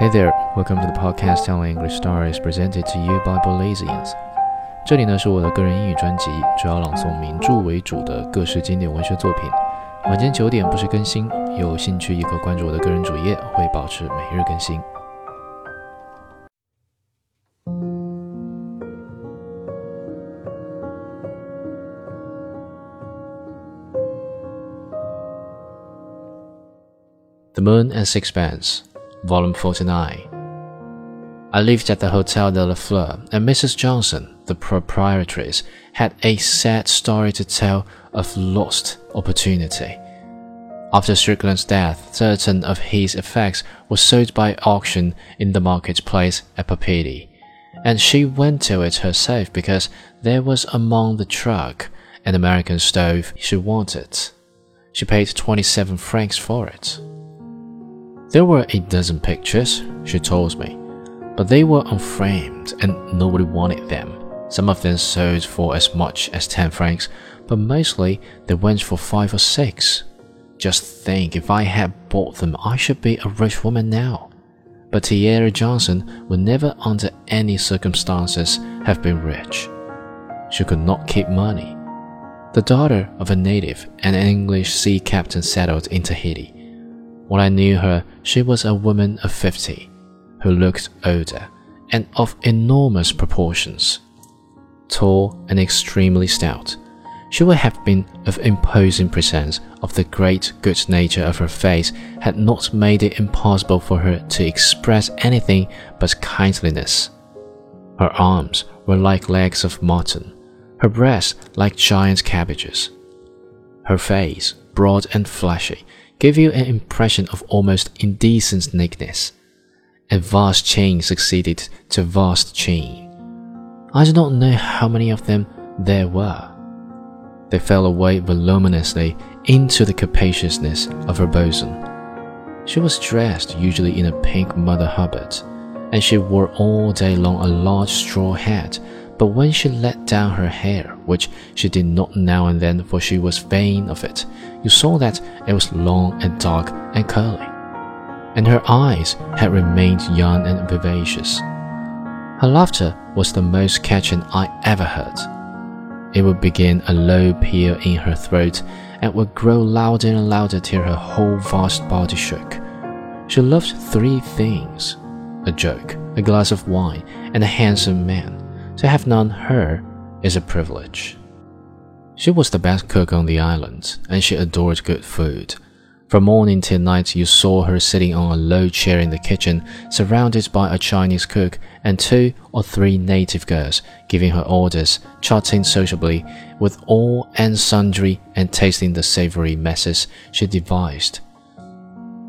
Hey there, welcome to the podcast telling English stories presented to you by Belizeans。这里呢是我的个人英语专辑，主要朗诵名着为主的各式经典文学作品。晚间九点不时更新，有兴趣也可关注我的个人主页，会保持每日更新。The Moon and Sixpence, Volume 49. I lived at the Hotel de la Fleur, and Mrs. Johnson, the proprietress, had a sad story to tell of lost opportunity. After Strickland's death, certain of his effects were sold by auction in the marketplace at Papeete, and she went to it herself because there was among the truck an American stove she wanted. She paid 27 francs for it. There were a dozen pictures, she told me, but they were unframed and nobody wanted them. Some of them sold for as much as 10 francs, but mostly they went for 5 or 6. Just think if I had bought them, I should be a rich woman now. But Tiare Johnson would never, under any circumstances, have been rich. She could not keep money. The daughter of a native and an English sea captain settled in Tahiti. When I knew her, she was a woman of fifty, who looked older and of enormous proportions. Tall and extremely stout, she would have been of imposing presence if the great good nature of her face had not made it impossible for her to express anything but kindliness. Her arms were like legs of mutton, her breasts like giant cabbages. Her face, broad and fleshy, gave you an impression of almost indecent nakedness. A vast chain succeeded to vast chain. I do not know how many of them there were. They fell away voluminously into the capaciousness of her bosom. She was dressed usually in a pink Mother Hubbard, and she wore all day long a large straw hat but when she let down her hair, which she did not now and then, for she was vain of it, you saw that it was long and dark and curly. And her eyes had remained young and vivacious. Her laughter was the most catching I ever heard. It would begin a low peal in her throat and would grow louder and louder till her whole vast body shook. She loved three things a joke, a glass of wine, and a handsome man. To have known her is a privilege. She was the best cook on the island, and she adored good food. From morning till night, you saw her sitting on a low chair in the kitchen, surrounded by a Chinese cook and two or three native girls, giving her orders, chatting sociably with all and sundry, and tasting the savory messes she devised.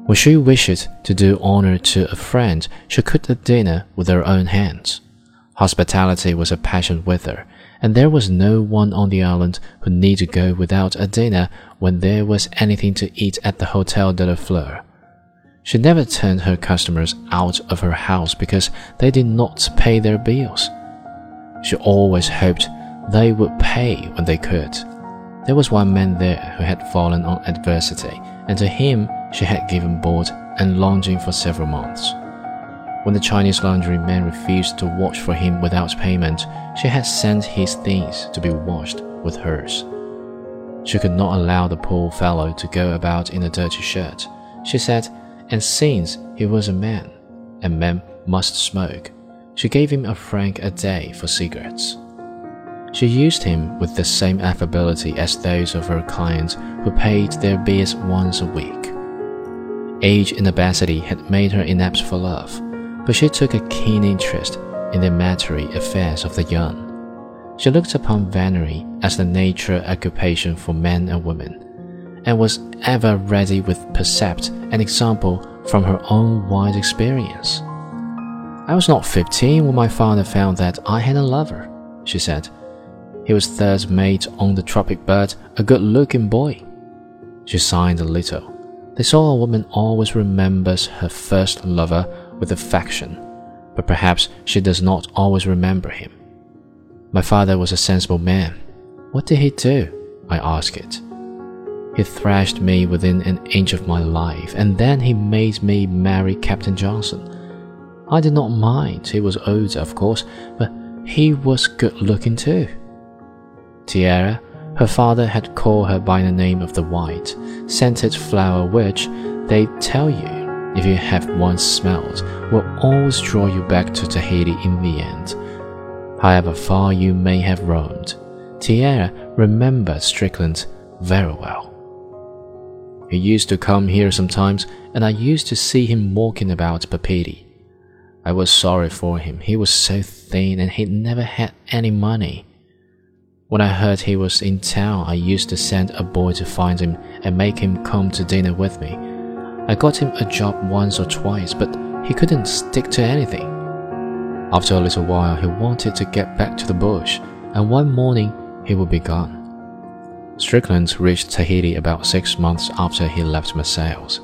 When she wished to do honor to a friend, she cooked a dinner with her own hands. Hospitality was a passion with her, and there was no one on the island who need to go without a dinner when there was anything to eat at the Hotel de la Fleur. She never turned her customers out of her house because they did not pay their bills. She always hoped they would pay when they could. There was one man there who had fallen on adversity, and to him she had given board and lodging for several months. When the Chinese laundry man refused to wash for him without payment, she had sent his things to be washed with hers. She could not allow the poor fellow to go about in a dirty shirt, she said, and since he was a man, and men must smoke, she gave him a franc a day for cigarettes. She used him with the same affability as those of her clients who paid their bills once a week. Age and obesity had made her inept for love but she took a keen interest in the military affairs of the young. She looked upon venery as the natural occupation for men and women, and was ever ready with precept and example from her own wide experience. I was not fifteen when my father found that I had a lover, she said. He was third mate on the Tropic Bird, a good looking boy. She sighed a little. They saw a woman always remembers her first lover with affection, but perhaps she does not always remember him. My father was a sensible man. What did he do? I asked it. He thrashed me within an inch of my life, and then he made me marry Captain Johnson. I did not mind. He was older, of course, but he was good looking too. Tiare, her father had called her by the name of the white, scented flower which, they tell you, if you have once smelled, will always draw you back to Tahiti in the end. However far you may have roamed, Tiare remembered Strickland very well. He used to come here sometimes, and I used to see him walking about Papeete. I was sorry for him. He was so thin and he'd never had any money. When I heard he was in town, I used to send a boy to find him and make him come to dinner with me. I got him a job once or twice, but he couldn't stick to anything. After a little while, he wanted to get back to the bush, and one morning he would be gone. Strickland reached Tahiti about six months after he left Marseilles.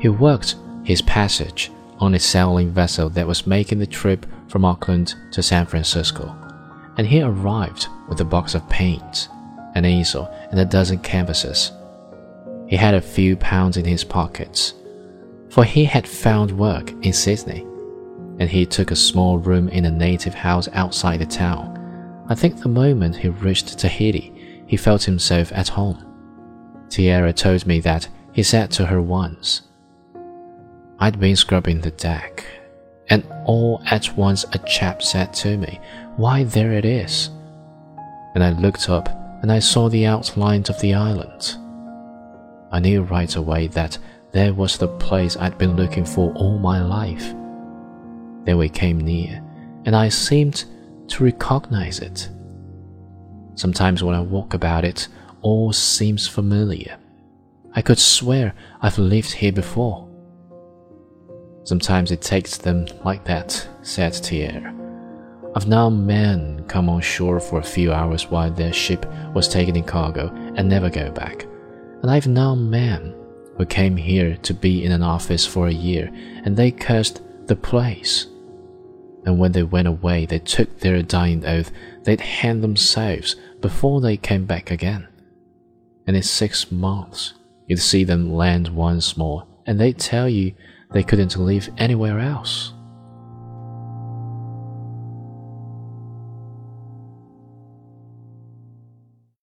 He worked his passage on a sailing vessel that was making the trip from Auckland to San Francisco, and he arrived with a box of paints, an easel, and a dozen canvases. He had a few pounds in his pockets, for he had found work in Sydney, and he took a small room in a native house outside the town. I think the moment he reached Tahiti, he felt himself at home. Tiare told me that he said to her once, I'd been scrubbing the deck, and all at once a chap said to me, Why, there it is. And I looked up and I saw the outlines of the island. I knew right away that there was the place I'd been looking for all my life. Then we came near, and I seemed to recognize it. Sometimes when I walk about it, all seems familiar. I could swear I've lived here before. Sometimes it takes them like that, said Tiare. I've known men come on shore for a few hours while their ship was taken in cargo and never go back. And I've known men who came here to be in an office for a year and they cursed the place. And when they went away, they took their dying oath they'd hang themselves before they came back again. And in six months, you'd see them land once more, and they'd tell you they couldn't live anywhere else.